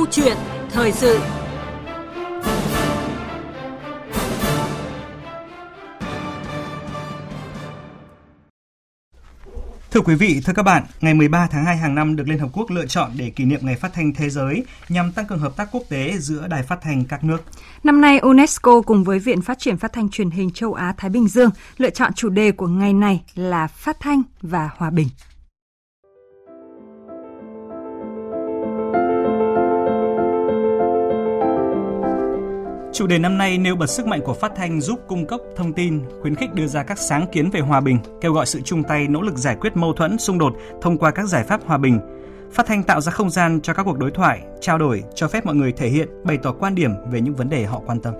Câu chuyện thời sự Thưa quý vị, thưa các bạn, ngày 13 tháng 2 hàng năm được Liên Hợp Quốc lựa chọn để kỷ niệm Ngày Phát thanh Thế giới nhằm tăng cường hợp tác quốc tế giữa đài phát thanh các nước. Năm nay, UNESCO cùng với Viện Phát triển Phát thanh Truyền hình châu Á-Thái Bình Dương lựa chọn chủ đề của ngày này là Phát thanh và Hòa bình. Chủ đề năm nay nêu bật sức mạnh của phát thanh giúp cung cấp thông tin, khuyến khích đưa ra các sáng kiến về hòa bình, kêu gọi sự chung tay nỗ lực giải quyết mâu thuẫn, xung đột thông qua các giải pháp hòa bình. Phát thanh tạo ra không gian cho các cuộc đối thoại, trao đổi, cho phép mọi người thể hiện, bày tỏ quan điểm về những vấn đề họ quan tâm.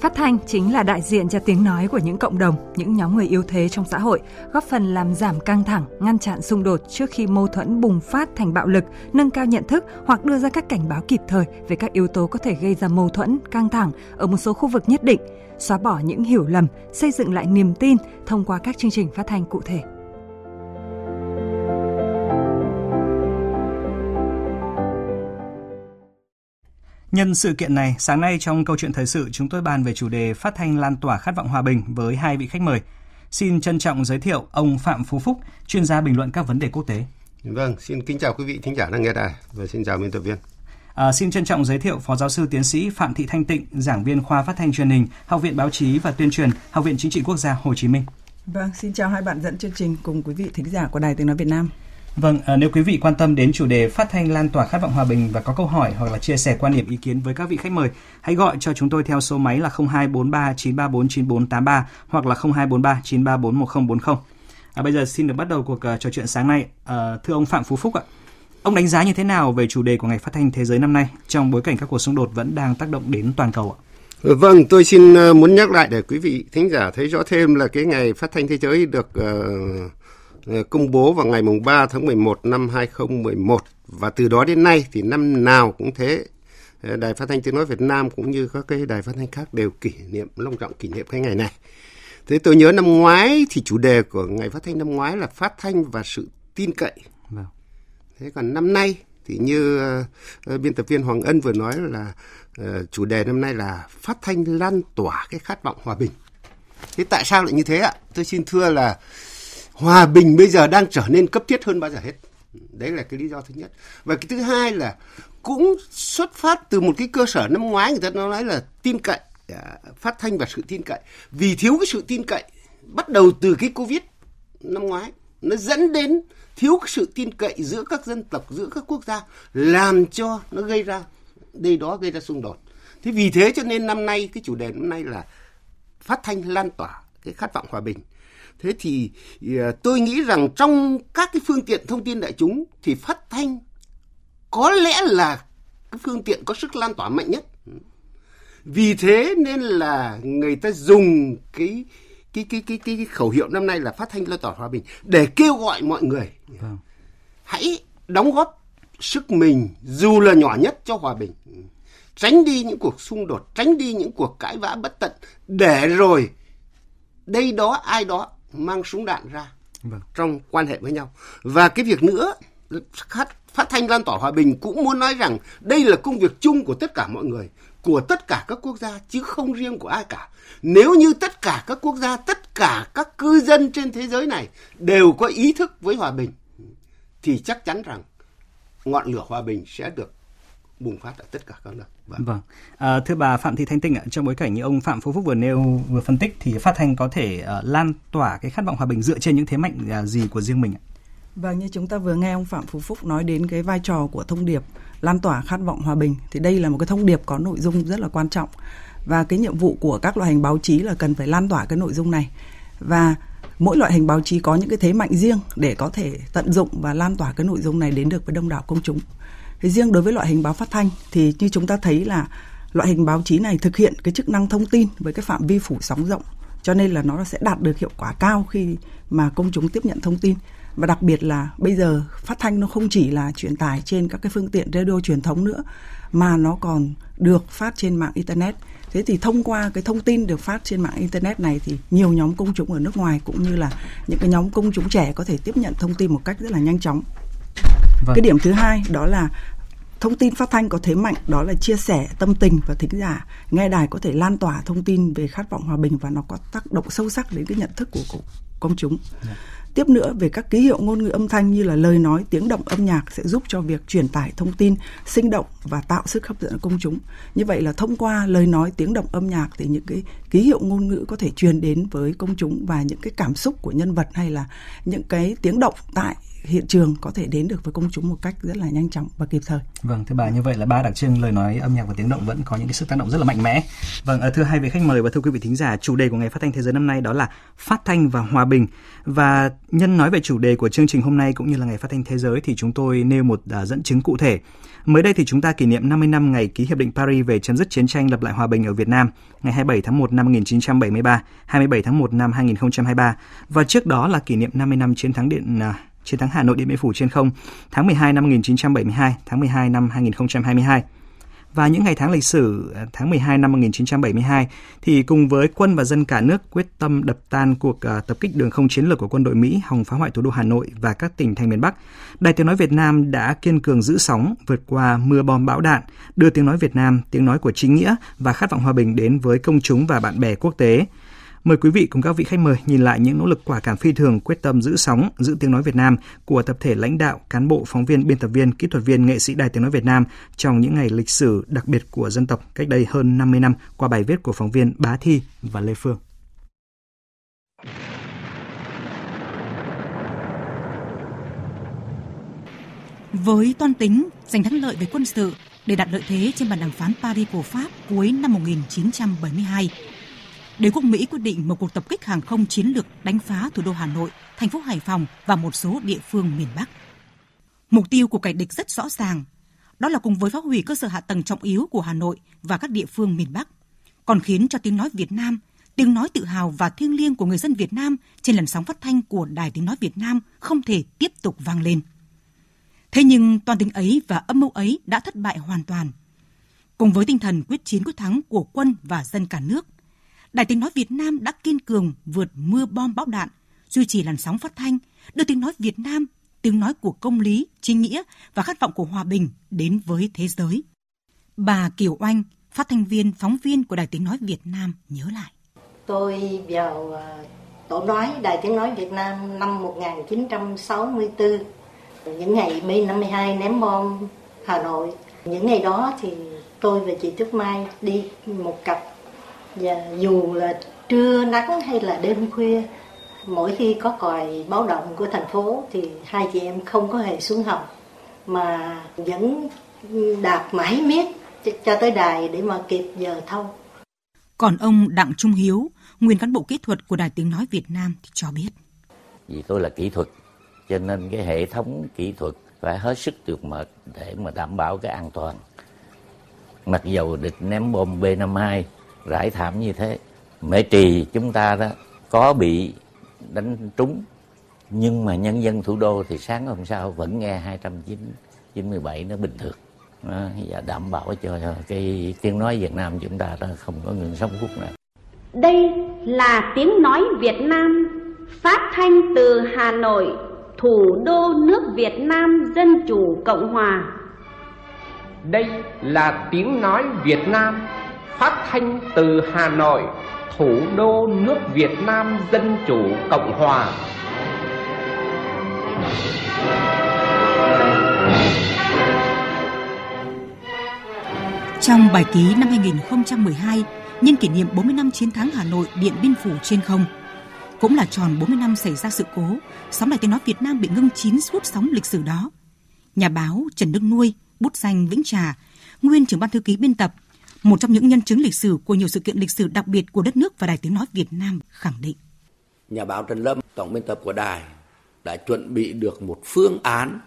Phát thanh chính là đại diện cho tiếng nói của những cộng đồng, những nhóm người yếu thế trong xã hội, góp phần làm giảm căng thẳng, ngăn chặn xung đột trước khi mâu thuẫn bùng phát thành bạo lực, nâng cao nhận thức hoặc đưa ra các cảnh báo kịp thời về các yếu tố có thể gây ra mâu thuẫn, căng thẳng ở một số khu vực nhất định, xóa bỏ những hiểu lầm, xây dựng lại niềm tin thông qua các chương trình phát thanh cụ thể. Nhân sự kiện này, sáng nay trong câu chuyện thời sự chúng tôi bàn về chủ đề phát thanh lan tỏa khát vọng hòa bình với hai vị khách mời. Xin trân trọng giới thiệu ông Phạm Phú Phúc, chuyên gia bình luận các vấn đề quốc tế. Vâng, xin kính chào quý vị thính giả đang nghe đài và xin chào biên tập viên. À, xin trân trọng giới thiệu Phó Giáo sư Tiến sĩ Phạm Thị Thanh Tịnh, giảng viên khoa phát thanh truyền hình, Học viện Báo chí và Tuyên truyền, Học viện Chính trị Quốc gia Hồ Chí Minh. Vâng, xin chào hai bạn dẫn chương trình cùng quý vị thính giả của Đài Tiếng nói Việt Nam. Vâng, à, nếu quý vị quan tâm đến chủ đề phát thanh lan tỏa khát vọng hòa bình và có câu hỏi hoặc là chia sẻ quan điểm ý kiến với các vị khách mời, hãy gọi cho chúng tôi theo số máy là 0243 934 9483 hoặc là 0243 934 1040. À, bây giờ xin được bắt đầu cuộc uh, trò chuyện sáng nay. À, thưa ông Phạm Phú Phúc ạ, ông đánh giá như thế nào về chủ đề của Ngày Phát thanh Thế giới năm nay trong bối cảnh các cuộc xung đột vẫn đang tác động đến toàn cầu ạ? Vâng, tôi xin uh, muốn nhắc lại để quý vị thính giả thấy rõ thêm là cái ngày phát thanh thế giới được uh, công bố vào ngày 3 tháng 11 năm 2011 và từ đó đến nay thì năm nào cũng thế ờ, Đài Phát thanh Tiếng nói Việt Nam cũng như các cái đài phát thanh khác đều kỷ niệm long trọng kỷ niệm cái ngày này. Thế tôi nhớ năm ngoái thì chủ đề của ngày phát thanh năm ngoái là phát thanh và sự tin cậy. Vâng. Thế còn năm nay thì như uh, biên tập viên Hoàng Ân vừa nói là uh, chủ đề năm nay là phát thanh lan tỏa cái khát vọng hòa bình. Thế tại sao lại như thế ạ? Tôi xin thưa là hòa bình bây giờ đang trở nên cấp thiết hơn bao giờ hết. Đấy là cái lý do thứ nhất. Và cái thứ hai là cũng xuất phát từ một cái cơ sở năm ngoái người ta nói là tin cậy à, phát thanh và sự tin cậy. Vì thiếu cái sự tin cậy, bắt đầu từ cái covid năm ngoái, nó dẫn đến thiếu cái sự tin cậy giữa các dân tộc, giữa các quốc gia, làm cho nó gây ra, đây đó gây ra xung đột. Thế vì thế cho nên năm nay, cái chủ đề năm nay là phát thanh lan tỏa cái khát vọng hòa bình. Thế thì ờ, tôi nghĩ rằng trong các cái phương tiện thông tin đại chúng thì phát thanh có lẽ là cái phương tiện có sức lan tỏa mạnh nhất. Vì thế nên là người ta dùng cái cái cái cái cái, cái khẩu hiệu năm nay là phát thanh lan tỏa hòa bình để kêu gọi mọi người vâng. hãy đóng góp sức mình dù là nhỏ nhất cho hòa bình tránh đi những cuộc xung đột tránh đi những cuộc cãi vã bất tận để rồi đây đó ai đó mang súng đạn ra vâng. trong quan hệ với nhau và cái việc nữa phát, phát thanh lan tỏa hòa bình cũng muốn nói rằng đây là công việc chung của tất cả mọi người của tất cả các quốc gia chứ không riêng của ai cả nếu như tất cả các quốc gia tất cả các cư dân trên thế giới này đều có ý thức với hòa bình thì chắc chắn rằng ngọn lửa hòa bình sẽ được bùng phát ở tất cả các nơi. Vâng. vâng. À, thưa bà Phạm Thị Thanh Tinh ạ, trong bối cảnh như ông Phạm Phú Phúc vừa nêu vừa phân tích thì phát thanh có thể uh, lan tỏa cái khát vọng hòa bình dựa trên những thế mạnh uh, gì của riêng mình ạ? Vâng, như chúng ta vừa nghe ông Phạm Phú Phúc nói đến cái vai trò của thông điệp lan tỏa khát vọng hòa bình thì đây là một cái thông điệp có nội dung rất là quan trọng và cái nhiệm vụ của các loại hình báo chí là cần phải lan tỏa cái nội dung này và mỗi loại hình báo chí có những cái thế mạnh riêng để có thể tận dụng và lan tỏa cái nội dung này đến được với đông đảo công chúng riêng đối với loại hình báo phát thanh thì như chúng ta thấy là loại hình báo chí này thực hiện cái chức năng thông tin với cái phạm vi phủ sóng rộng, cho nên là nó sẽ đạt được hiệu quả cao khi mà công chúng tiếp nhận thông tin. Và đặc biệt là bây giờ phát thanh nó không chỉ là truyền tải trên các cái phương tiện radio truyền thống nữa, mà nó còn được phát trên mạng internet. Thế thì thông qua cái thông tin được phát trên mạng internet này thì nhiều nhóm công chúng ở nước ngoài cũng như là những cái nhóm công chúng trẻ có thể tiếp nhận thông tin một cách rất là nhanh chóng vâng. cái điểm thứ hai đó là thông tin phát thanh có thế mạnh đó là chia sẻ tâm tình và thính giả nghe đài có thể lan tỏa thông tin về khát vọng hòa bình và nó có tác động sâu sắc đến cái nhận thức của công chúng. Yeah. Dạ. Tiếp nữa về các ký hiệu ngôn ngữ âm thanh như là lời nói, tiếng động âm nhạc sẽ giúp cho việc truyền tải thông tin sinh động và tạo sức hấp dẫn công chúng. Như vậy là thông qua lời nói, tiếng động âm nhạc thì những cái ký hiệu ngôn ngữ có thể truyền đến với công chúng và những cái cảm xúc của nhân vật hay là những cái tiếng động tại hiện trường có thể đến được với công chúng một cách rất là nhanh chóng và kịp thời. Vâng, thưa bà như vậy là ba đặc trưng lời nói âm nhạc và tiếng động vẫn có những cái sức tác động rất là mạnh mẽ. Vâng, à, thưa hai vị khách mời và thưa quý vị thính giả, chủ đề của ngày phát thanh thế giới năm nay đó là phát thanh và hòa bình. Và nhân nói về chủ đề của chương trình hôm nay cũng như là ngày phát thanh thế giới thì chúng tôi nêu một à, dẫn chứng cụ thể. Mới đây thì chúng ta kỷ niệm 50 năm ngày ký hiệp định Paris về chấm dứt chiến tranh lập lại hòa bình ở Việt Nam, ngày 27 tháng 1 năm 1973, 27 tháng 1 năm 2023 và trước đó là kỷ niệm 50 năm chiến thắng điện à, chiến thắng Hà Nội Điện Biên Phủ trên không tháng 12 năm 1972, tháng 12 năm 2022. Và những ngày tháng lịch sử à, tháng 12 năm 1972 thì cùng với quân và dân cả nước quyết tâm đập tan cuộc uh, tập kích đường không chiến lược của quân đội Mỹ hòng phá hoại thủ đô Hà Nội và các tỉnh thành miền Bắc, Đài Tiếng Nói Việt Nam đã kiên cường giữ sóng, vượt qua mưa bom bão đạn, đưa tiếng nói Việt Nam, tiếng nói của chính nghĩa và khát vọng hòa bình đến với công chúng và bạn bè quốc tế – Mời quý vị cùng các vị khách mời nhìn lại những nỗ lực quả cảm phi thường quyết tâm giữ sóng, giữ tiếng nói Việt Nam của tập thể lãnh đạo, cán bộ, phóng viên, biên tập viên, kỹ thuật viên, nghệ sĩ Đài Tiếng Nói Việt Nam trong những ngày lịch sử đặc biệt của dân tộc cách đây hơn 50 năm qua bài viết của phóng viên Bá Thi và Lê Phương. Với toan tính giành thắng lợi về quân sự để đạt lợi thế trên bàn đàm phán Paris của Pháp cuối năm 1972, Đế quốc Mỹ quyết định một cuộc tập kích hàng không chiến lược đánh phá thủ đô Hà Nội, thành phố Hải Phòng và một số địa phương miền Bắc. Mục tiêu của kẻ địch rất rõ ràng, đó là cùng với phá hủy cơ sở hạ tầng trọng yếu của Hà Nội và các địa phương miền Bắc, còn khiến cho tiếng nói Việt Nam, tiếng nói tự hào và thiêng liêng của người dân Việt Nam trên làn sóng phát thanh của Đài Tiếng Nói Việt Nam không thể tiếp tục vang lên. Thế nhưng toàn tính ấy và âm mưu ấy đã thất bại hoàn toàn. Cùng với tinh thần quyết chiến quyết thắng của quân và dân cả nước – Đài Tiếng Nói Việt Nam đã kiên cường vượt mưa bom bão đạn, duy trì làn sóng phát thanh, đưa tiếng nói Việt Nam, tiếng nói của công lý, chính nghĩa và khát vọng của hòa bình đến với thế giới. Bà Kiều Oanh, phát thanh viên, phóng viên của Đài Tiếng Nói Việt Nam nhớ lại. Tôi vào à, tổ nói Đài Tiếng Nói Việt Nam năm 1964, những ngày Mỹ 52 ném bom Hà Nội. Những ngày đó thì tôi và chị Trúc Mai đi một cặp và dù là trưa nắng hay là đêm khuya mỗi khi có còi báo động của thành phố thì hai chị em không có hề xuống học mà vẫn đạp mãi miết cho tới đài để mà kịp giờ thâu. Còn ông Đặng Trung Hiếu, nguyên cán bộ kỹ thuật của Đài Tiếng Nói Việt Nam thì cho biết. Vì tôi là kỹ thuật, cho nên cái hệ thống kỹ thuật phải hết sức tuyệt mật để mà đảm bảo cái an toàn. Mặc dầu địch ném bom B-52 rải thảm như thế mẹ trì chúng ta đó có bị đánh trúng nhưng mà nhân dân thủ đô thì sáng hôm sau vẫn nghe 297 nó bình thường và đảm bảo cho cái tiếng nói Việt Nam chúng ta đó không có ngừng sống phút nào. Đây là tiếng nói Việt Nam phát thanh từ Hà Nội, thủ đô nước Việt Nam Dân Chủ Cộng Hòa. Đây là tiếng nói Việt Nam phát thanh từ Hà Nội, thủ đô nước Việt Nam Dân Chủ Cộng Hòa. Trong bài ký năm 2012, nhân kỷ niệm 40 năm chiến thắng Hà Nội Điện Biên Phủ trên không, cũng là tròn 40 năm xảy ra sự cố, sóng đài tiếng nói Việt Nam bị ngưng chín suốt sóng lịch sử đó. Nhà báo Trần Đức Nuôi, bút danh Vĩnh Trà, nguyên trưởng ban thư ký biên tập, một trong những nhân chứng lịch sử của nhiều sự kiện lịch sử đặc biệt của đất nước và Đài Tiếng Nói Việt Nam khẳng định. Nhà báo Trần Lâm, tổng biên tập của đài, đã chuẩn bị được một phương án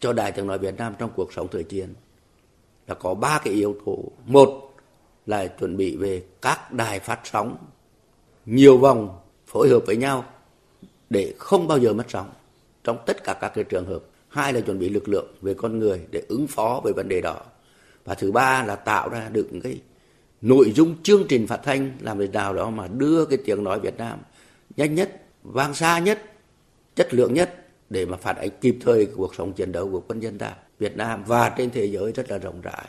cho Đài Tiếng Nói Việt Nam trong cuộc sống thời chiến. Là có ba cái yếu tố. Một là chuẩn bị về các đài phát sóng nhiều vòng phối hợp với nhau để không bao giờ mất sóng trong tất cả các cái trường hợp. Hai là chuẩn bị lực lượng về con người để ứng phó với vấn đề đó và thứ ba là tạo ra được cái nội dung chương trình phát thanh làm thế nào đó mà đưa cái tiếng nói Việt Nam nhanh nhất, vang xa nhất, chất lượng nhất để mà phản ánh kịp thời cuộc sống chiến đấu của quân dân ta Việt Nam và trên thế giới rất là rộng rãi.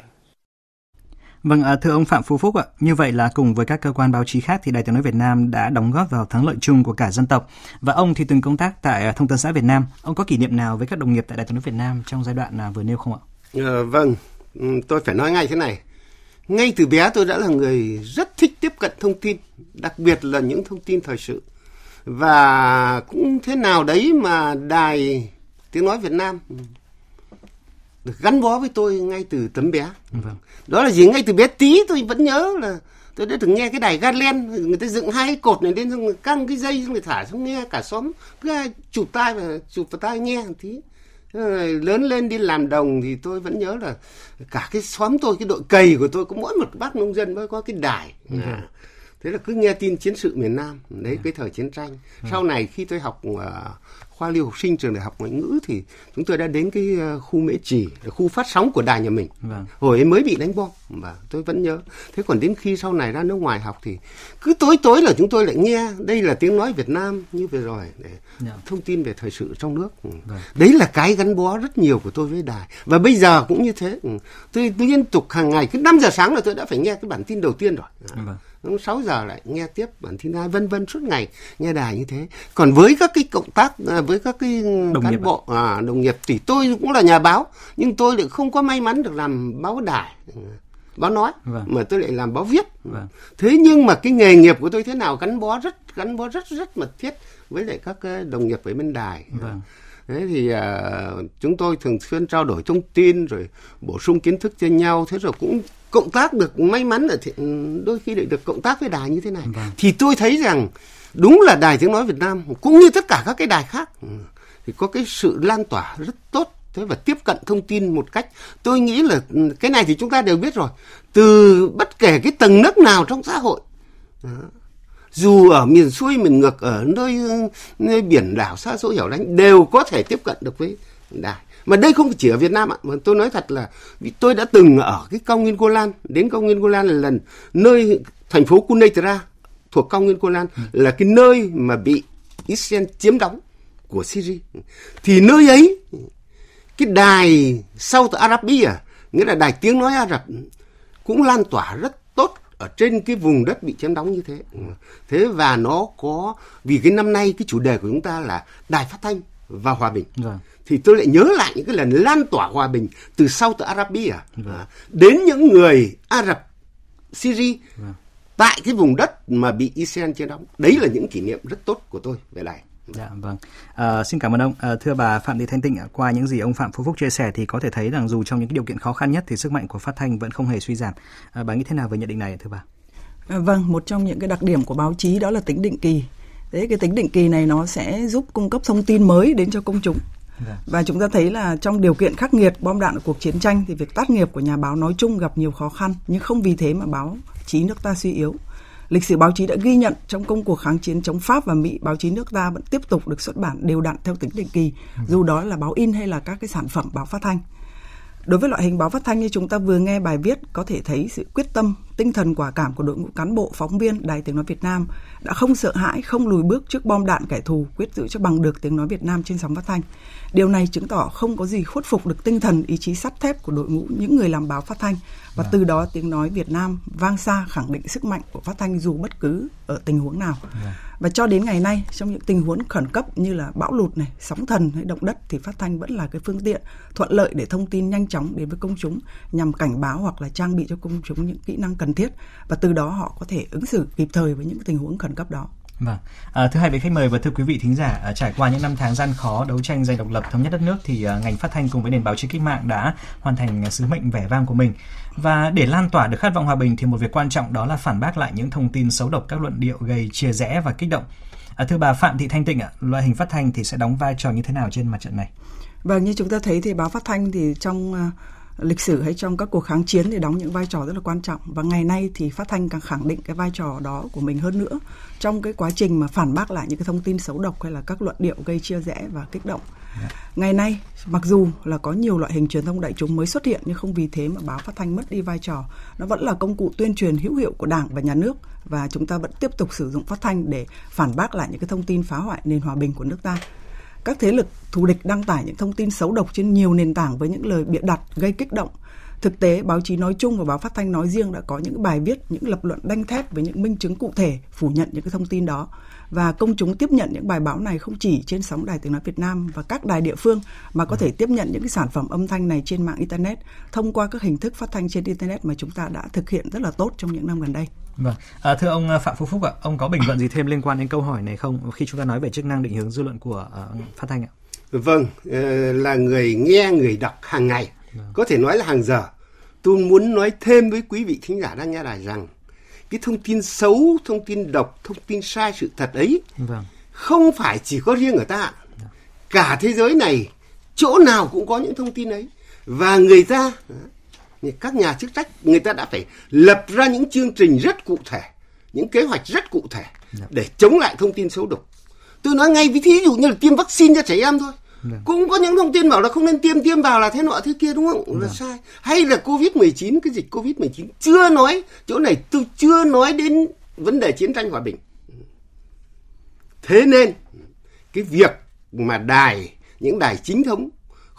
Vâng, à, thưa ông Phạm Phú Phúc ạ, như vậy là cùng với các cơ quan báo chí khác thì Đài Tiếng nói Việt Nam đã đóng góp vào thắng lợi chung của cả dân tộc. Và ông thì từng công tác tại à, Thông tấn xã Việt Nam. Ông có kỷ niệm nào với các đồng nghiệp tại Đài Tiếng nói Việt Nam trong giai đoạn à, vừa nêu không ạ? À, vâng, tôi phải nói ngay thế này. Ngay từ bé tôi đã là người rất thích tiếp cận thông tin, đặc biệt là những thông tin thời sự. Và cũng thế nào đấy mà đài tiếng nói Việt Nam được gắn bó với tôi ngay từ tấm bé. Vâng. Đó là gì? Ngay từ bé tí tôi vẫn nhớ là tôi đã từng nghe cái đài Gatlen người ta dựng hai cái cột này lên xong rồi căng cái dây xong rồi thả xuống nghe cả xóm cứ chụp tai và chụp vào tai nghe một tí lớn lên đi làm đồng thì tôi vẫn nhớ là cả cái xóm tôi cái đội cày của tôi có mỗi một bác nông dân mới có cái đài. À, thế là cứ nghe tin chiến sự miền Nam đấy cái thời chiến tranh sau này khi tôi học uh, khoa lưu học sinh trường đại học ngoại ngữ thì chúng tôi đã đến cái ờ, khu mễ trì khu phát sóng của đài nhà mình vâng. hồi ấy mới bị đánh bom và tôi vẫn nhớ thế còn đến khi sau này ra nước ngoài học thì cứ tối tối là chúng tôi lại nghe đây là tiếng nói Việt Nam như vừa rồi để yeah. Dạ. thông tin về thời sự trong nước ừ. vâng. đấy là cái gắn bó rất nhiều của tôi với đài và bây giờ cũng như thế ừ. tôi liên tục hàng ngày cứ 5 giờ sáng là tôi đã phải nghe cái bản tin đầu tiên rồi vâng lúc 6 giờ lại nghe tiếp bản tin hai vân vân suốt ngày nghe đài như thế còn với các cái cộng tác à, với các cái đồng cán bộ à, đồng nghiệp thì tôi cũng là nhà báo nhưng tôi lại không có may mắn được làm báo đài báo nói vâng. mà tôi lại làm báo viết vâng. thế nhưng mà cái nghề nghiệp của tôi thế nào gắn bó rất gắn bó rất rất mật thiết với lại các đồng nghiệp ở bên đài vâng. thế thì uh, chúng tôi thường xuyên trao đổi thông tin rồi bổ sung kiến thức cho nhau thế rồi cũng cộng tác được may mắn là thì, đôi khi lại được cộng tác với đài như thế này vâng. thì tôi thấy rằng đúng là đài tiếng nói Việt Nam cũng như tất cả các cái đài khác ừ, thì có cái sự lan tỏa rất tốt thế và tiếp cận thông tin một cách tôi nghĩ là ừ, cái này thì chúng ta đều biết rồi từ bất kể cái tầng nấc nào trong xã hội đó. dù ở miền xuôi miền ngược ở nơi nơi biển đảo xa xôi hẻo lánh đều có thể tiếp cận được với đài mà đây không chỉ ở Việt Nam ạ mà tôi nói thật là tôi đã từng ở cái cao nguyên Golan đến cao nguyên Golan là lần nơi thành phố Quneitra thuộc cao nguyên Golan ừ. là cái nơi mà bị Israel chiếm đóng của Syria thì nơi ấy cái đài South Arabia nghĩa là đài tiếng nói Ả Rập cũng lan tỏa rất tốt ở trên cái vùng đất bị chiếm đóng như thế thế và nó có vì cái năm nay cái chủ đề của chúng ta là đài phát thanh và hòa bình rồi. Thì tôi lại nhớ lại những cái lần lan tỏa hòa bình từ sau từ Arabia vâng. à, đến những người Ả Rập Syria vâng. tại cái vùng đất mà bị Israel chiếm đóng. Đấy là những kỷ niệm rất tốt của tôi về này. Dạ vâng. À, xin cảm ơn ông. À, thưa bà Phạm Thị Thanh Tịnh, qua những gì ông Phạm Phú Phúc chia sẻ thì có thể thấy rằng dù trong những cái điều kiện khó khăn nhất thì sức mạnh của phát thanh vẫn không hề suy giảm. À, bà nghĩ thế nào về nhận định này thưa bà? À, vâng, một trong những cái đặc điểm của báo chí đó là tính định kỳ. Thế cái tính định kỳ này nó sẽ giúp cung cấp thông tin mới đến cho công chúng và chúng ta thấy là trong điều kiện khắc nghiệt bom đạn của cuộc chiến tranh thì việc tác nghiệp của nhà báo nói chung gặp nhiều khó khăn nhưng không vì thế mà báo chí nước ta suy yếu. Lịch sử báo chí đã ghi nhận trong công cuộc kháng chiến chống Pháp và Mỹ, báo chí nước ta vẫn tiếp tục được xuất bản đều đặn theo tính định kỳ, dù đó là báo in hay là các cái sản phẩm báo phát thanh. Đối với loại hình báo phát thanh như chúng ta vừa nghe bài viết có thể thấy sự quyết tâm, tinh thần quả cảm của đội ngũ cán bộ, phóng viên Đài Tiếng Nói Việt Nam đã không sợ hãi, không lùi bước trước bom đạn kẻ thù, quyết giữ cho bằng được tiếng nói Việt Nam trên sóng phát thanh. Điều này chứng tỏ không có gì khuất phục được tinh thần, ý chí sắt thép của đội ngũ những người làm báo phát thanh và từ đó tiếng nói Việt Nam vang xa khẳng định sức mạnh của phát thanh dù bất cứ ở tình huống nào. Và cho đến ngày nay trong những tình huống khẩn cấp như là bão lụt này, sóng thần hay động đất thì phát thanh vẫn là cái phương tiện thuận lợi để thông tin nhanh chóng đến với công chúng nhằm cảnh báo hoặc là trang bị cho công chúng những kỹ năng cần thiết và từ đó họ có thể ứng xử kịp thời với những tình huống khẩn cấp đó. Vâng. À, thưa hai vị khách mời và thưa quý vị thính giả, à, trải qua những năm tháng gian khó đấu tranh giành độc lập thống nhất đất nước thì à, ngành phát thanh cùng với nền báo chí cách mạng đã hoàn thành à, sứ mệnh vẻ vang của mình. Và để lan tỏa được khát vọng hòa bình thì một việc quan trọng đó là phản bác lại những thông tin xấu độc, các luận điệu gây chia rẽ và kích động. À, thưa bà Phạm Thị Thanh Tịnh ạ, loại hình phát thanh thì sẽ đóng vai trò như thế nào trên mặt trận này? Vâng, như chúng ta thấy thì báo phát thanh thì trong uh lịch sử hay trong các cuộc kháng chiến thì đóng những vai trò rất là quan trọng và ngày nay thì phát thanh càng khẳng định cái vai trò đó của mình hơn nữa trong cái quá trình mà phản bác lại những cái thông tin xấu độc hay là các luận điệu gây chia rẽ và kích động. Ngày nay, mặc dù là có nhiều loại hình truyền thông đại chúng mới xuất hiện, nhưng không vì thế mà báo phát thanh mất đi vai trò. Nó vẫn là công cụ tuyên truyền hữu hiệu của Đảng và nhà nước và chúng ta vẫn tiếp tục sử dụng phát thanh để phản bác lại những cái thông tin phá hoại nền hòa bình của nước ta các thế lực thù địch đăng tải những thông tin xấu độc trên nhiều nền tảng với những lời bịa đặt gây kích động Thực tế, báo chí nói chung và báo phát thanh nói riêng đã có những bài viết, những lập luận đanh thép với những minh chứng cụ thể phủ nhận những cái thông tin đó. Và công chúng tiếp nhận những bài báo này không chỉ trên sóng Đài Tiếng Nói Việt Nam và các đài địa phương mà có thể tiếp nhận những cái sản phẩm âm thanh này trên mạng Internet thông qua các hình thức phát thanh trên Internet mà chúng ta đã thực hiện rất là tốt trong những năm gần đây. Vâng, à, thưa ông Phạm Phú Phúc ạ, ông có bình luận gì thêm liên quan đến câu hỏi này không khi chúng ta nói về chức năng định hướng dư luận của uh, phát thanh ạ? Vâng, ờ, là người nghe, người đọc hàng ngày Vâng. Có thể nói là hàng giờ. Tôi muốn nói thêm với quý vị thính giả đang nghe đài rằng cái thông tin xấu, thông tin độc, thông tin sai sự thật ấy vâng. không phải chỉ có riêng ở ta. Cả thế giới này chỗ nào cũng có những thông tin ấy và người ta các nhà chức trách người ta đã phải lập ra những chương trình rất cụ thể những kế hoạch rất cụ thể dạ. để chống lại thông tin xấu độc tôi nói ngay ví dụ như là tiêm vaccine cho trẻ em thôi Vâng. cũng có những thông tin bảo là không nên tiêm tiêm vào là thế nọ thế kia đúng không là vâng. sai hay là covid 19 cái dịch covid 19 chưa nói chỗ này tôi chưa nói đến vấn đề chiến tranh hòa bình thế nên cái việc mà đài những đài chính thống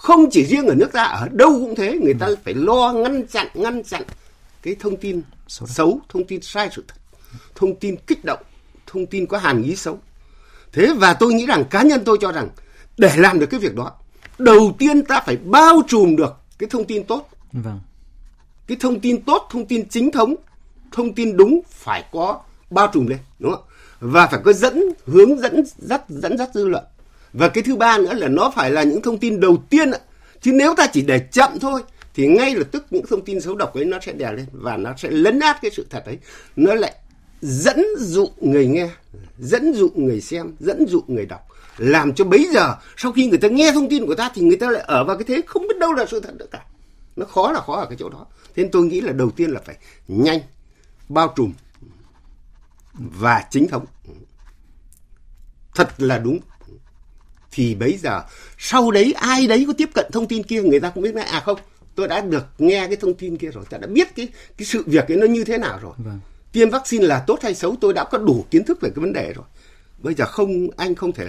không chỉ riêng ở nước ta ở đâu cũng thế. Người ta phải lo ngăn chặn ngăn chặn cái thông tin xấu, xấu thông tin sai sự thật thông tin kích động thông tin có hàm ý xấu. Thế và tôi nghĩ rằng cá nhân tôi cho rằng để làm được cái việc đó đầu tiên ta phải bao trùm được cái thông tin tốt. Vâng. cái thông tin tốt thông tin chính thống thông tin đúng phải có bao trùm lên đúng không và phải có dẫn hướng dẫn dắt dẫn dắt dư luận và cái thứ ba nữa là nó phải là những thông tin đầu tiên ạ. Chứ nếu ta chỉ để chậm thôi, thì ngay lập tức những thông tin xấu độc ấy nó sẽ đè lên và nó sẽ lấn át cái sự thật ấy. Nó lại dẫn dụ người nghe, dẫn dụ người xem, dẫn dụ người đọc. Làm cho bấy giờ, sau khi người ta nghe thông tin của ta thì người ta lại ở vào cái thế không biết đâu là sự thật nữa cả. Nó khó là khó ở cái chỗ đó. Thế nên tôi nghĩ là đầu tiên là phải nhanh, bao trùm và chính thống. Thật là đúng thì bấy giờ sau đấy ai đấy có tiếp cận thông tin kia người ta cũng biết nói à không tôi đã được nghe cái thông tin kia rồi ta đã biết cái cái sự việc ấy nó như thế nào rồi. Vâng. tiêm vaccine là tốt hay xấu tôi đã có đủ kiến thức về cái vấn đề rồi. Bây giờ không anh không thể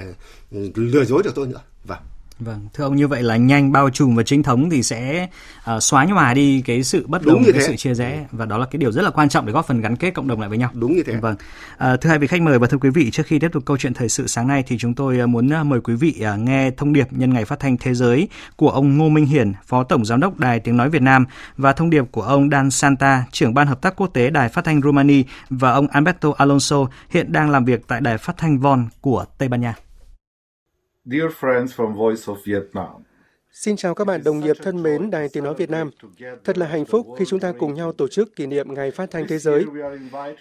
ừ, lừa dối được tôi nữa. Vâng Vâng, thưa ông như vậy là nhanh bao trùm và chính thống thì sẽ uh, xóa nhòa đi cái sự bất đồng, cái thế. sự chia rẽ và đó là cái điều rất là quan trọng để góp phần gắn kết cộng đồng lại với nhau. Đúng như thế. Vâng. Uh, thưa hai vị khách mời và thưa quý vị, trước khi tiếp tục câu chuyện thời sự sáng nay thì chúng tôi muốn mời quý vị uh, nghe thông điệp nhân ngày phát thanh thế giới của ông Ngô Minh Hiển, Phó Tổng Giám đốc Đài Tiếng Nói Việt Nam và thông điệp của ông Dan Santa, trưởng ban hợp tác quốc tế Đài Phát thanh Romani và ông Alberto Alonso hiện đang làm việc tại Đài Phát thanh Von của Tây Ban Nha. Dear friends from Voice of Vietnam. Xin chào các bạn đồng nghiệp thân mến Đài Tiếng Nói Việt Nam. Thật là hạnh phúc khi chúng ta cùng nhau tổ chức kỷ niệm Ngày Phát thanh Thế giới.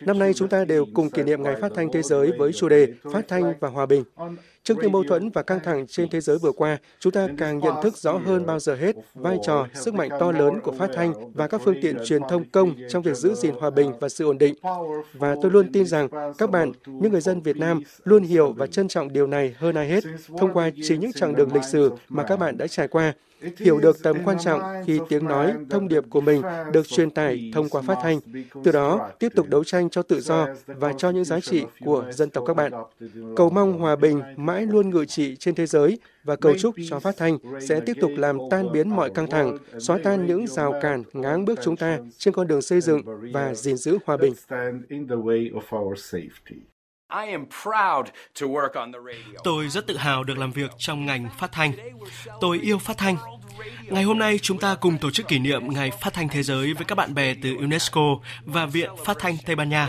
Năm nay chúng ta đều cùng kỷ niệm Ngày Phát thanh Thế giới với chủ đề Phát thanh và Hòa bình. Trước những mâu thuẫn và căng thẳng trên thế giới vừa qua, chúng ta càng nhận thức rõ hơn bao giờ hết vai trò, sức mạnh to lớn của phát thanh và các phương tiện truyền thông công trong việc giữ gìn hòa bình và sự ổn định. Và tôi luôn tin rằng các bạn, những người dân Việt Nam, luôn hiểu và trân trọng điều này hơn ai hết thông qua chính những chặng đường lịch sử mà các bạn đã trải qua hiểu được tầm quan trọng khi tiếng nói, thông điệp của mình được truyền tải thông qua phát thanh, từ đó tiếp tục đấu tranh cho tự do và cho những giá trị của dân tộc các bạn. Cầu mong hòa bình mãi luôn ngự trị trên thế giới và cầu chúc cho phát thanh sẽ tiếp tục làm tan biến mọi căng thẳng, xóa tan những rào cản ngáng bước chúng ta trên con đường xây dựng và gìn giữ hòa bình. Tôi rất tự hào được làm việc trong ngành phát thanh. Tôi yêu phát thanh. Ngày hôm nay chúng ta cùng tổ chức kỷ niệm Ngày Phát thanh Thế giới với các bạn bè từ UNESCO và Viện Phát thanh Tây Ban Nha.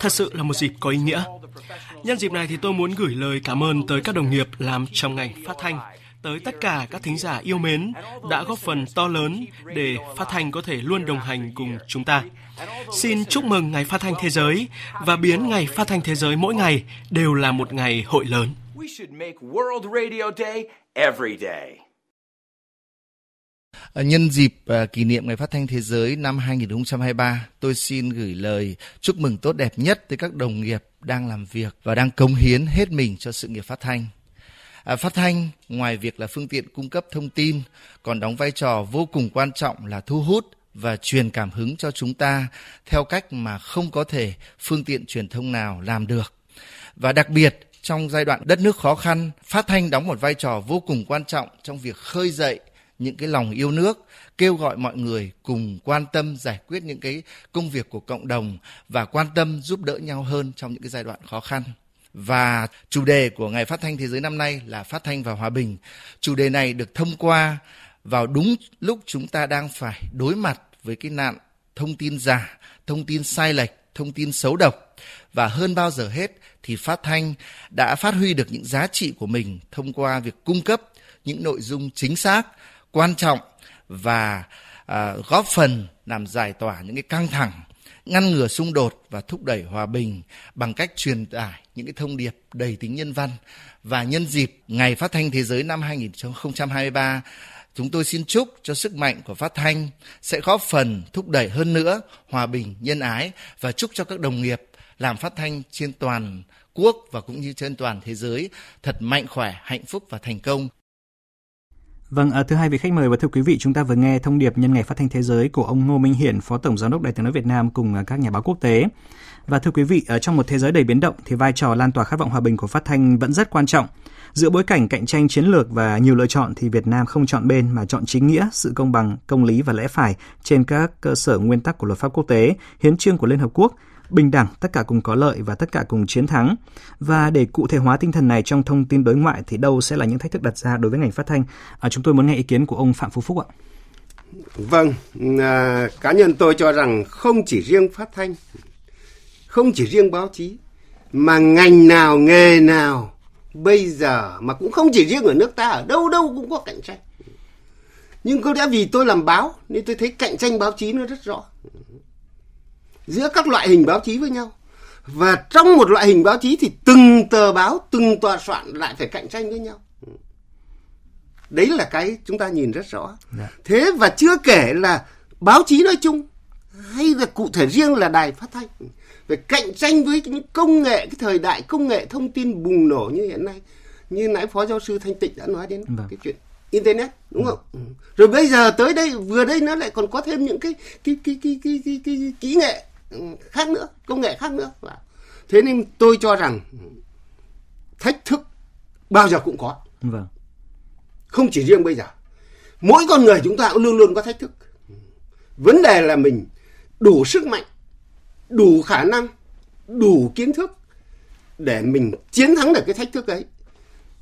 Thật sự là một dịp có ý nghĩa. Nhân dịp này thì tôi muốn gửi lời cảm ơn tới các đồng nghiệp làm trong ngành phát thanh tới tất cả các thính giả yêu mến đã góp phần to lớn để phát thanh có thể luôn đồng hành cùng chúng ta. Xin chúc mừng Ngày Phát thanh Thế giới và biến Ngày Phát thanh Thế giới mỗi ngày đều là một ngày hội lớn. Nhân dịp uh, kỷ niệm Ngày Phát thanh Thế giới năm 2023, tôi xin gửi lời chúc mừng tốt đẹp nhất tới các đồng nghiệp đang làm việc và đang cống hiến hết mình cho sự nghiệp phát thanh. À, phát thanh ngoài việc là phương tiện cung cấp thông tin còn đóng vai trò vô cùng quan trọng là thu hút và truyền cảm hứng cho chúng ta theo cách mà không có thể phương tiện truyền thông nào làm được. Và đặc biệt trong giai đoạn đất nước khó khăn, phát thanh đóng một vai trò vô cùng quan trọng trong việc khơi dậy những cái lòng yêu nước, kêu gọi mọi người cùng quan tâm giải quyết những cái công việc của cộng đồng và quan tâm giúp đỡ nhau hơn trong những cái giai đoạn khó khăn. Và chủ đề của Ngày Phát thanh Thế giới năm nay là Phát thanh và Hòa bình. Chủ đề này được thông qua vào đúng lúc chúng ta đang phải đối mặt với cái nạn thông tin giả, thông tin sai lệch, thông tin xấu độc và hơn bao giờ hết thì phát thanh đã phát huy được những giá trị của mình thông qua việc cung cấp những nội dung chính xác, quan trọng và à, góp phần làm giải tỏa những cái căng thẳng, ngăn ngừa xung đột và thúc đẩy hòa bình bằng cách truyền tải những cái thông điệp đầy tính nhân văn. Và nhân dịp Ngày Phát thanh Thế giới năm 2023, chúng tôi xin chúc cho sức mạnh của phát thanh sẽ góp phần thúc đẩy hơn nữa hòa bình, nhân ái và chúc cho các đồng nghiệp làm phát thanh trên toàn quốc và cũng như trên toàn thế giới thật mạnh khỏe, hạnh phúc và thành công. Vâng, à, thưa hai vị khách mời và thưa quý vị, chúng ta vừa nghe thông điệp nhân ngày phát thanh thế giới của ông Ngô Minh Hiển, Phó Tổng Giám đốc Đài tiếng nói Việt Nam cùng à, các nhà báo quốc tế. Và thưa quý vị, ở trong một thế giới đầy biến động thì vai trò lan tỏa khát vọng hòa bình của phát thanh vẫn rất quan trọng. Giữa bối cảnh cạnh tranh chiến lược và nhiều lựa chọn thì Việt Nam không chọn bên mà chọn chính nghĩa, sự công bằng, công lý và lẽ phải trên các cơ sở nguyên tắc của luật pháp quốc tế, hiến trương của Liên Hợp Quốc – bình đẳng, tất cả cùng có lợi và tất cả cùng chiến thắng. Và để cụ thể hóa tinh thần này trong thông tin đối ngoại thì đâu sẽ là những thách thức đặt ra đối với ngành phát thanh? À, chúng tôi muốn nghe ý kiến của ông Phạm Phú Phúc ạ. Vâng, à, cá nhân tôi cho rằng không chỉ riêng phát thanh, không chỉ riêng báo chí, mà ngành nào, nghề nào bây giờ mà cũng không chỉ riêng ở nước ta, ở đâu đâu cũng có cạnh tranh. Nhưng có lẽ vì tôi làm báo nên tôi thấy cạnh tranh báo chí nó rất rõ giữa các loại hình báo chí với nhau và trong một loại hình báo chí thì từng tờ báo từng tòa soạn lại phải cạnh tranh với nhau đấy là cái chúng ta nhìn rất rõ dạ. thế và chưa kể là báo chí nói chung hay là cụ thể riêng là đài phát thanh phải cạnh tranh với những công nghệ cái thời đại công nghệ thông tin bùng nổ như hiện nay như nãy phó giáo sư thanh tịnh đã nói đến vâng. cái chuyện internet đúng không ừ. rồi bây giờ tới đây vừa đây nó lại còn có thêm những cái cái cái cái cái cái, cái, cái kỹ nghệ khác nữa công nghệ khác nữa. Thế nên tôi cho rằng thách thức bao giờ cũng có. Vâng. không chỉ riêng bây giờ. Mỗi con người chúng ta cũng luôn luôn có thách thức. Vấn đề là mình đủ sức mạnh đủ khả năng đủ kiến thức để mình chiến thắng được cái thách thức ấy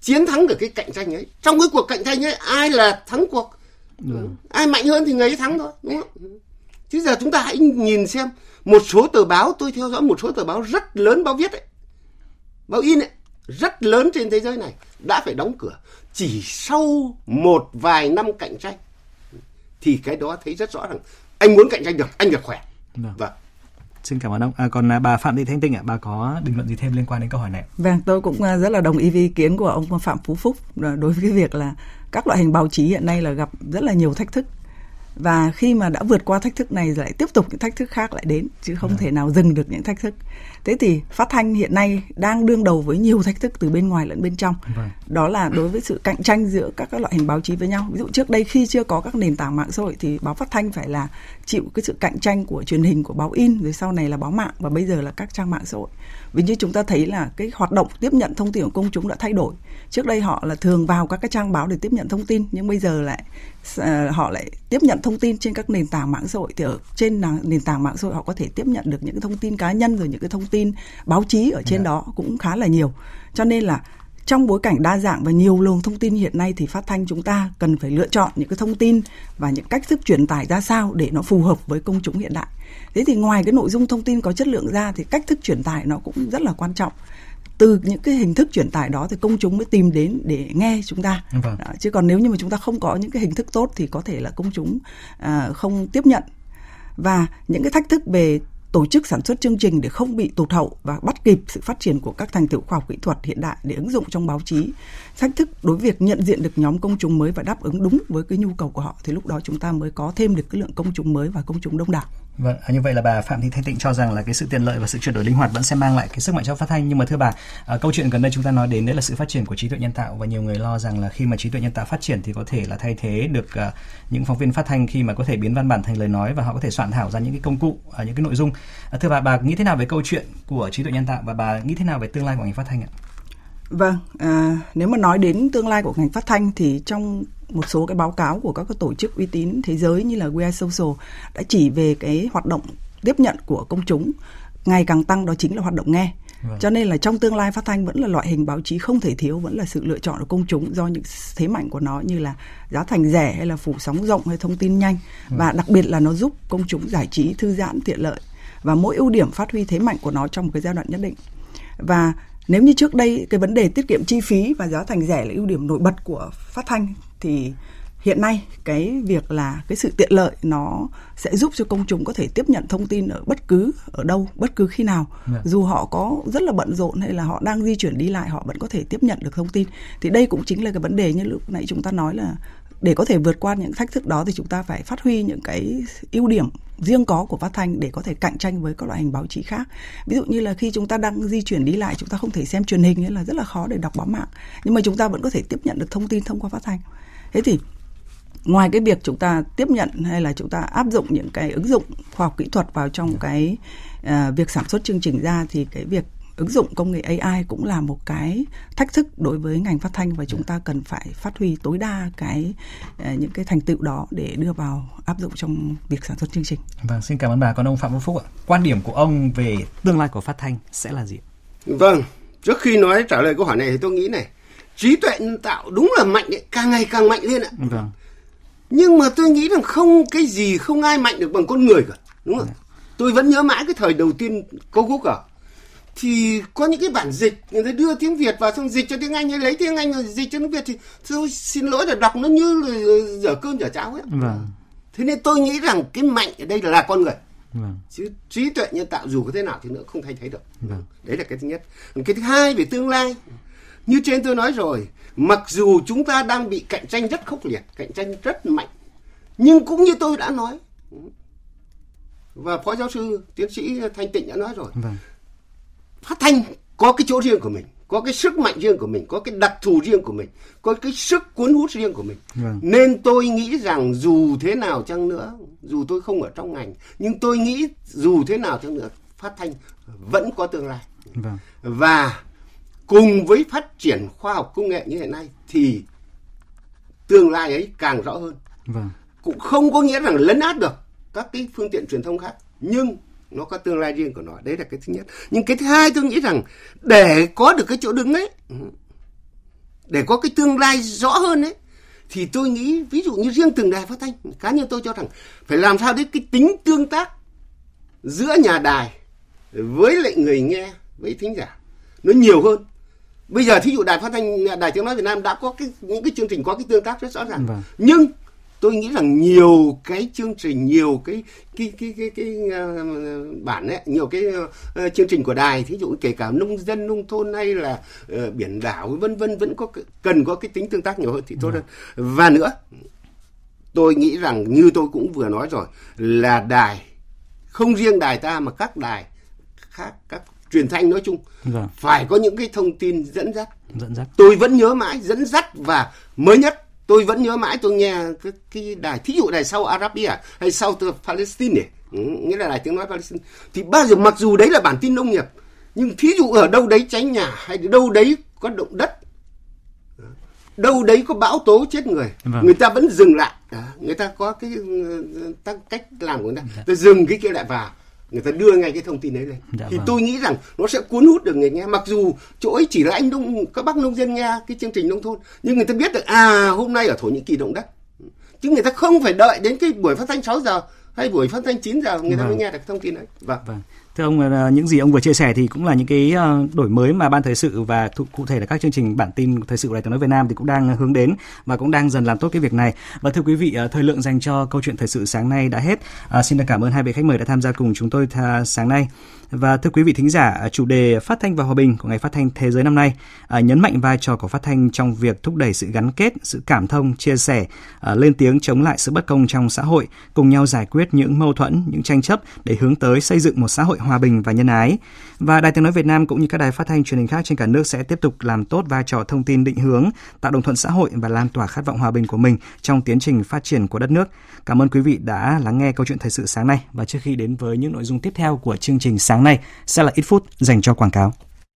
chiến thắng được cái cạnh tranh ấy. Trong cái cuộc cạnh tranh ấy ai là thắng cuộc? Ừ. ai mạnh hơn thì người ấy thắng thôi đúng không chứ giờ chúng ta hãy nhìn xem một số tờ báo tôi theo dõi một số tờ báo rất lớn báo viết ấy báo in ấy rất lớn trên thế giới này đã phải đóng cửa chỉ sau một vài năm cạnh tranh thì cái đó thấy rất rõ rằng anh muốn cạnh tranh được anh được khỏe vâng, vâng. Xin cảm ơn ông. À, còn à, bà Phạm Thị Thanh Tinh ạ, à, bà có bình luận gì thêm liên quan đến câu hỏi này? Vâng, tôi cũng à, rất là đồng ý với ý kiến của ông Phạm Phú Phúc đối với cái việc là các loại hình báo chí hiện nay là gặp rất là nhiều thách thức và khi mà đã vượt qua thách thức này lại tiếp tục những thách thức khác lại đến chứ không yeah. Dạ. thể nào dừng được những thách thức thế thì phát thanh hiện nay đang đương đầu với nhiều thách thức từ bên ngoài lẫn bên trong right. Vâng. đó là đối với sự cạnh tranh giữa các, các loại hình báo chí với nhau ví dụ trước đây khi chưa có các nền tảng mạng xã hội thì báo phát thanh phải là chịu cái sự cạnh tranh của truyền hình của báo in rồi sau này là báo mạng và bây giờ là các trang mạng xã hội vì như chúng ta thấy là cái hoạt động tiếp nhận thông tin của công chúng đã thay đổi trước đây họ là thường vào các cái trang báo để tiếp nhận thông tin nhưng bây giờ lại uh, họ lại tiếp nhận thông tin trên các nền tảng mạng xã hội thì ở trên nền tảng mạng xã hội họ có thể tiếp nhận được những cái thông tin cá nhân rồi những cái thông tin báo chí ở trên yeah. Dạ. đó cũng khá là nhiều cho nên là trong bối cảnh đa dạng và nhiều luồng thông tin hiện nay thì phát thanh chúng ta cần phải lựa chọn những cái thông tin và những cách thức truyền tải ra sao để nó phù hợp với công chúng hiện đại. Thế thì ngoài cái nội dung thông tin có chất lượng ra thì cách thức truyền tải nó cũng rất là quan trọng từ những cái hình thức truyền tải đó thì công chúng mới tìm đến để nghe chúng ta vâng. đó, chứ còn nếu như mà chúng ta không có những cái hình thức tốt thì có thể là công chúng à, không tiếp nhận và những cái thách thức về tổ chức sản xuất chương trình để không bị tụt hậu và bắt kịp sự phát triển của các thành tựu khoa học kỹ thuật hiện đại để ứng dụng trong báo chí. Thách thức đối với việc nhận diện được nhóm công chúng mới và đáp ứng đúng với cái nhu cầu của họ, thì lúc đó chúng ta mới có thêm được cái lượng công chúng mới và công chúng đông đảo. Vâng, à, như vậy là bà Phạm Thị Thanh Tịnh cho rằng là cái sự tiện lợi và sự chuyển đổi linh hoạt vẫn sẽ mang lại cái sức mạnh cho phát thanh nhưng mà thưa bà, à, câu chuyện gần đây chúng ta nói đến đấy là sự phát triển của trí tuệ nhân tạo và nhiều người lo rằng là khi mà trí tuệ nhân tạo phát triển thì có thể là thay thế được à, những phóng viên phát thanh khi mà có thể biến văn bản thành lời nói và họ có thể soạn thảo ra những cái công cụ, à, những cái nội dung. À, thưa bà, bà nghĩ thế nào về câu chuyện của trí tuệ nhân tạo và bà nghĩ thế nào về tương lai của ngành phát thanh ạ? Vâng, à, nếu mà nói đến tương lai của ngành phát thanh thì trong một số cái báo cáo của các cái tổ chức uy tín thế giới như là We Social đã chỉ về cái hoạt động tiếp nhận của công chúng ngày càng tăng đó chính là hoạt động nghe. Vâng. Cho nên là trong tương lai phát thanh vẫn là loại hình báo chí không thể thiếu vẫn là sự lựa chọn của công chúng do những thế mạnh của nó như là giá thành rẻ hay là phủ sóng rộng hay thông tin nhanh vâng. và đặc biệt là nó giúp công chúng giải trí thư giãn tiện lợi và mỗi ưu điểm phát huy thế mạnh của nó trong một cái giai đoạn nhất định. Và nếu như trước đây cái vấn đề tiết kiệm chi phí và giá thành rẻ là ưu điểm nổi bật của phát thanh thì hiện nay cái việc là cái sự tiện lợi nó sẽ giúp cho công chúng có thể tiếp nhận thông tin ở bất cứ ở đâu bất cứ khi nào yeah. Dạ. dù họ có rất là bận rộn hay là họ đang di chuyển đi lại họ vẫn có thể tiếp nhận được thông tin thì đây cũng chính là cái vấn đề như lúc nãy chúng ta nói là để có thể vượt qua những thách thức đó thì chúng ta phải phát huy những cái ưu điểm riêng có của phát thanh để có thể cạnh tranh với các loại hình báo chí khác ví dụ như là khi chúng ta đang di chuyển đi lại chúng ta không thể xem truyền hình nên là rất là khó để đọc báo mạng nhưng mà chúng ta vẫn có thể tiếp nhận được thông tin thông qua phát thanh thế thì ngoài cái việc chúng ta tiếp nhận hay là chúng ta áp dụng những cái ứng dụng khoa học kỹ thuật vào trong cái uh, việc sản xuất chương trình ra thì cái việc ứng dụng công nghệ AI cũng là một cái thách thức đối với ngành phát thanh và chúng ta cần phải phát huy tối đa cái uh, những cái thành tựu đó để đưa vào áp dụng trong việc sản xuất chương trình. Vâng, xin cảm ơn bà. Còn ông Phạm Vũ Phúc ạ, quan điểm của ông về tương lai của phát thanh sẽ là gì? Vâng, trước khi nói trả lời câu hỏi này thì tôi nghĩ này, trí tuệ nhân tạo đúng là mạnh đấy, càng ngày càng mạnh lên ạ. Vâng nhưng mà tôi nghĩ rằng không cái gì không ai mạnh được bằng con người cả đúng không yeah. tôi vẫn nhớ mãi cái thời đầu tiên có google thì có những cái bản dịch người ta đưa tiếng việt vào xong dịch cho tiếng anh hay lấy tiếng anh rồi dịch cho tiếng việt thì tôi xin lỗi là đọc nó như dở cơm dở cháo ấy vâng. thế nên tôi nghĩ rằng cái mạnh ở đây là con người Vâng. chứ trí tuệ nhân tạo dù có thế nào thì nữa không thay thế được vâng. đấy là cái thứ nhất cái thứ hai về tương lai như trên tôi nói rồi mặc dù chúng ta đang bị cạnh tranh rất khốc liệt cạnh tranh rất mạnh nhưng cũng như tôi đã nói và phó giáo sư tiến sĩ thanh tịnh đã nói rồi vâng. phát thanh có cái chỗ riêng của mình có cái sức mạnh riêng của mình có cái đặc thù riêng của mình có cái sức cuốn hút riêng của mình vâng. nên tôi nghĩ rằng dù thế nào chăng nữa dù tôi không ở trong ngành nhưng tôi nghĩ dù thế nào chăng nữa phát thanh vẫn có tương lai vâng. và cùng với phát triển khoa học công nghệ như hiện nay thì tương lai ấy càng rõ hơn. Vâng. cũng không có nghĩa rằng lấn át được các cái phương tiện truyền thông khác nhưng nó có tương lai riêng của nó. Đấy là cái thứ nhất. Nhưng cái thứ hai tôi nghĩ rằng để có được cái chỗ đứng ấy để có cái tương lai rõ hơn ấy thì tôi nghĩ ví dụ như riêng từng đài phát thanh cá nhân tôi cho rằng phải làm sao đấy cái tính tương tác giữa nhà đài với lại người nghe với thính giả nó nhiều hơn bây giờ thí dụ đài phát thanh đài tiếng nói Việt Nam đã có cái những cái chương trình có cái tương tác rất rõ ràng vâng. nhưng tôi nghĩ rằng nhiều cái chương trình nhiều cái cái cái cái, cái, uh, bản ấy nhiều cái uh, chương trình của đài thí dụ kể cả nông dân nông thôn hay là uh, biển đảo vân vân vẫn có cần có cái tính tương tác nhiều hơn thì tốt vâng. hơn và nữa tôi nghĩ rằng như tôi cũng vừa nói rồi là đài không riêng đài ta mà các đài khác các truyền thanh nói chung. Vâng. phải có những cái thông tin dẫn dắt. Dẫn dắt. Tôi vẫn nhớ mãi dẫn dắt và mới nhất tôi vẫn nhớ mãi tôi nghe cái, cái đài thí dụ đài sau Arabia hay sau Palestine này. Ừ, nghĩa là đài tiếng nói Palestine. Thì bao giờ mặc dù đấy là bản tin nông nghiệp nhưng thí dụ ở đâu đấy cháy nhà hay đâu đấy có động đất đâu đấy có bão tố chết người vâng. người ta vẫn dừng lại. Người ta có cái uh, cách làm của người ta. Dạ. tôi dừng cái kia lại vào người ta đưa ngay cái thông tin đấy lên dạ thì vâng. tôi nghĩ rằng nó sẽ cuốn hút được người nghe mặc dù chỗ ấy chỉ là anh nông các bác nông dân nghe cái chương trình nông thôn nhưng người ta biết được à hôm nay ở thổ nhĩ kỳ động đất chứ người ta không phải đợi đến cái buổi phát thanh 6 giờ hay buổi phát thanh 9 giờ người ta vâng. mới nghe được thông tin đấy vâng. vâng. Thưa ông, ờ, những gì ông vừa chia sẻ thì cũng là những cái ờ, đổi mới mà ban thời sự và cụ thể là các chương trình bản tin thời sự của Đài tiếng nói Việt Nam thì cũng đang hướng đến và cũng đang dần làm tốt cái việc này. Và thưa quý vị, ờ, thời lượng dành cho câu chuyện thời sự sáng nay đã hết. À, xin được cảm ơn hai vị khách mời đã tham gia cùng chúng tôi sáng nay. Và thưa quý vị thính giả, chủ đề phát thanh và hòa bình của ngày phát thanh thế giới năm nay à, nhấn mạnh vai trò của phát thanh trong việc thúc đẩy sự gắn kết, sự cảm thông, chia sẻ, à, lên tiếng chống lại sự bất công trong xã hội, cùng nhau giải quyết những mâu thuẫn, những tranh chấp để hướng tới xây dựng một xã hội hòa bình và nhân ái. Và Đài Tiếng nói Việt Nam cũng như các đài phát thanh truyền hình khác trên cả nước sẽ tiếp tục làm tốt vai trò thông tin định hướng, tạo đồng thuận xã hội và lan tỏa khát vọng hòa bình của mình trong tiến trình phát triển của đất nước. Cảm ơn quý vị đã lắng nghe câu chuyện thời sự sáng nay và trước khi đến với những nội dung tiếp theo của chương trình sáng nay sẽ là ít phút dành cho quảng cáo.